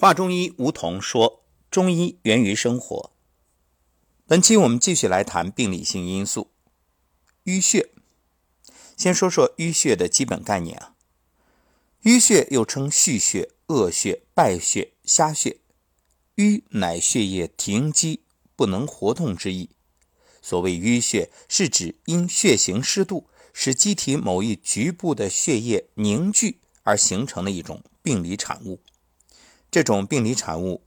华中医吴桐说：“中医源于生活。”本期我们继续来谈病理性因素。淤血，先说说淤血的基本概念啊。淤血又称蓄血、恶血、败血、虾血。淤乃血液停积不能活动之意。所谓淤血，是指因血行失度，使机体某一局部的血液凝聚而形成的一种病理产物。这种病理产物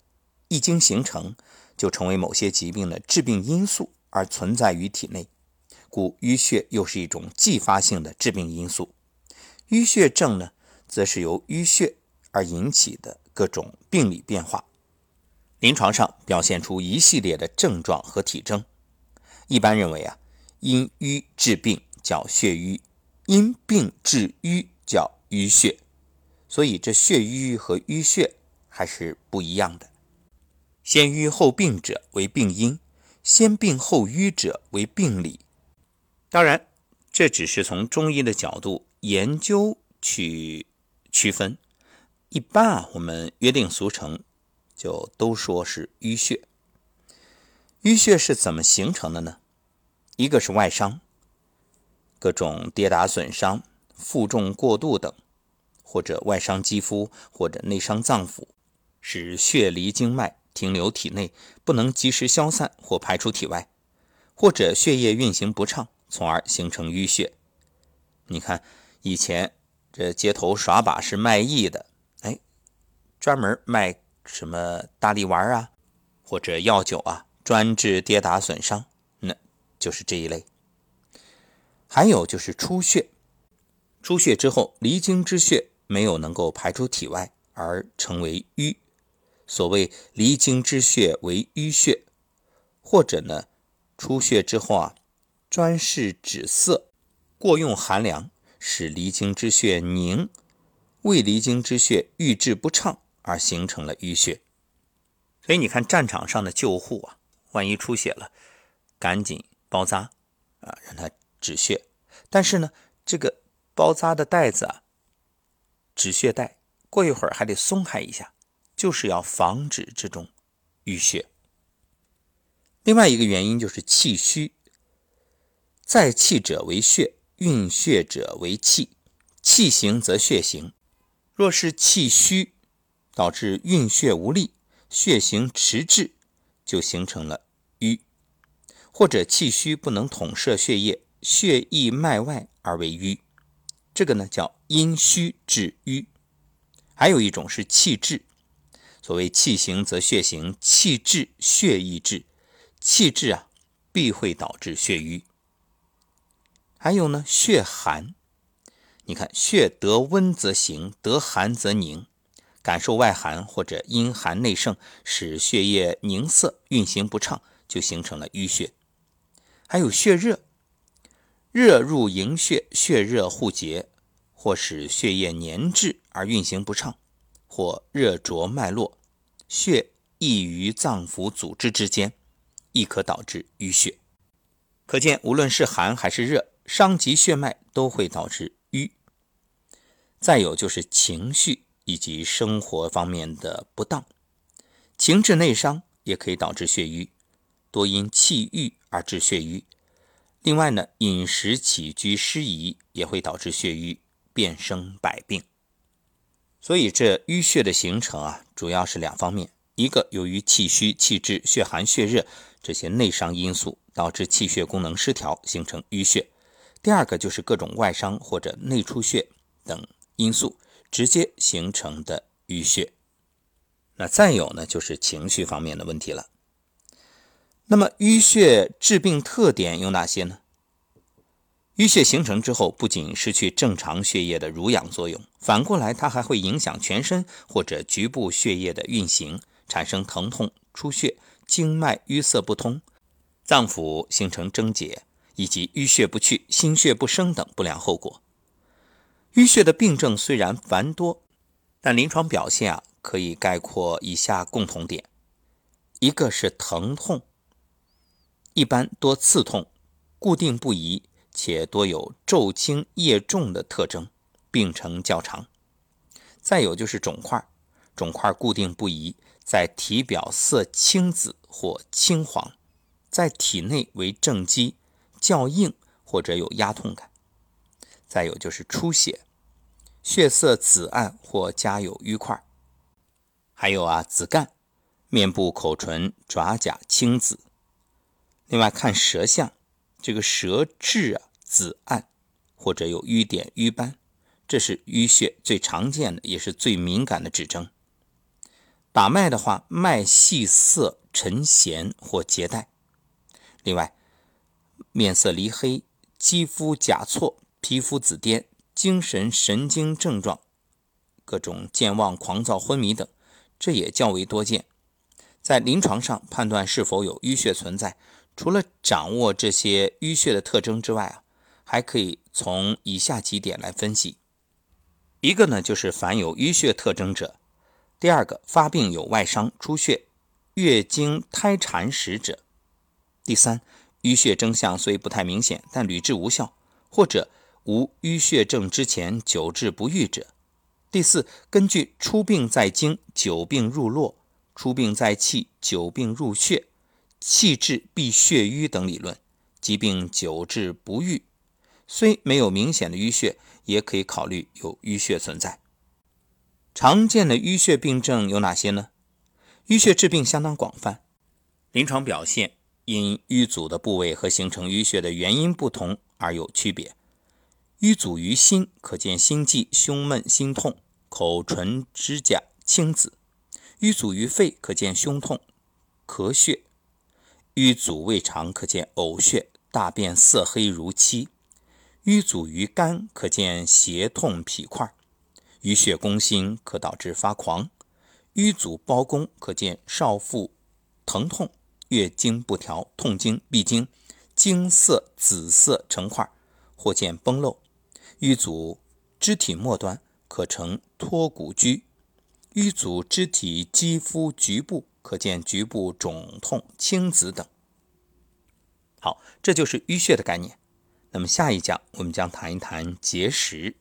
一经形成，就成为某些疾病的致病因素而存在于体内，故淤血又是一种继发性的致病因素。淤血症呢，则是由淤血而引起的各种病理变化，临床上表现出一系列的症状和体征。一般认为啊，因瘀治病叫血瘀，因病治瘀叫瘀血。所以这血瘀和瘀血。还是不一样的。先瘀后病者为病因，先病后瘀者为病理。当然，这只是从中医的角度研究去区分。一般啊，我们约定俗成就都说是淤血。淤血是怎么形成的呢？一个是外伤，各种跌打损伤、负重过度等，或者外伤肌肤，或者内伤脏腑。使血离经脉停留体内，不能及时消散或排出体外，或者血液运行不畅，从而形成淤血。你看，以前这街头耍把式卖艺的，哎，专门卖什么大力丸啊，或者药酒啊，专治跌打损伤，那就是这一类。还有就是出血，出血之后离经之血没有能够排出体外，而成为瘀。所谓离经之血为淤血，或者呢，出血之后啊，专是止涩，过用寒凉，使离经之血凝，未离经之血郁滞不畅，而形成了淤血。所以你看战场上的救护啊，万一出血了，赶紧包扎啊，让它止血。但是呢，这个包扎的带子啊，止血带，过一会儿还得松开一下。就是要防止这种淤血。另外一个原因就是气虚，在气者为血，运血者为气，气行则血行。若是气虚，导致运血无力，血行迟滞，就形成了瘀；或者气虚不能统摄血液，血溢脉外而为瘀。这个呢叫阴虚致瘀。还有一种是气滞。所谓气行则血行，气滞血亦滞，气滞啊必会导致血瘀。还有呢，血寒，你看血得温则行，得寒则凝，感受外寒或者阴寒内盛，使血液凝涩，运行不畅，就形成了淤血。还有血热，热入营血，血热互结，或使血液粘滞而运行不畅。或热灼脉络，血溢于脏腑组织之间，亦可导致淤血。可见，无论是寒还是热，伤及血脉都会导致瘀。再有就是情绪以及生活方面的不当，情志内伤也可以导致血瘀，多因气郁而致血瘀。另外呢，饮食起居失宜也会导致血瘀，变生百病。所以，这淤血的形成啊，主要是两方面：一个由于气虚、气滞、血寒、血热这些内伤因素导致气血功能失调，形成淤血；第二个就是各种外伤或者内出血等因素直接形成的淤血。那再有呢，就是情绪方面的问题了。那么，淤血致病特点有哪些呢？淤血形成之后，不仅失去正常血液的濡养作用，反过来它还会影响全身或者局部血液的运行，产生疼痛、出血、经脉淤塞不通、脏腑形成症结，以及淤血不去、心血不生等不良后果。淤血的病症虽然繁多，但临床表现啊可以概括以下共同点：一个是疼痛，一般多刺痛，固定不移。且多有昼轻夜重的特征，病程较长。再有就是肿块，肿块固定不移，在体表色青紫或青黄，在体内为正畸，较硬或者有压痛感。再有就是出血，血色紫暗或加有瘀块。还有啊，紫绀，面部、口唇、爪甲青紫。另外看舌象，这个舌质啊紫暗，或者有瘀点、瘀斑，这是淤血最常见的，也是最敏感的指征。把脉的话，脉细涩沉弦或结带。另外，面色离黑，肌肤甲错，皮肤紫癜，精神神经症状，各种健忘、狂躁、昏迷等，这也较为多见。在临床上判断是否有淤血存在，除了掌握这些淤血的特征之外啊，还可以从以下几点来分析。一个呢，就是凡有淤血特征者。第二个，发病有外伤、出血、月经胎产史者；第三，淤血征象虽不太明显，但屡治无效，或者无淤血症之前久治不愈者；第四，根据出病在经、久病入络、出病在气、久病入血、气滞必血瘀等理论，疾病久治不愈，虽没有明显的淤血，也可以考虑有淤血存在。常见的淤血病症有哪些呢？淤血致病相当广泛，临床表现因淤阻的部位和形成淤血的原因不同而有区别。淤阻于心，可见心悸、胸闷、心痛，口唇、指甲青紫；淤阻于肺，可见胸痛、咳血；瘀阻胃肠，可见呕血、大便色黑如漆；瘀阻于肝，可见胁痛、脾块。淤血攻心，可导致发狂；瘀阻包宫，可见少腹疼痛、月经不调、痛经、闭经，经色紫色成块，或见崩漏；瘀阻肢体末端，可呈脱骨疽；瘀阻肢体肌肤局部，可见局部肿痛、青紫等。好，这就是淤血的概念。那么下一讲我们将谈一谈结石。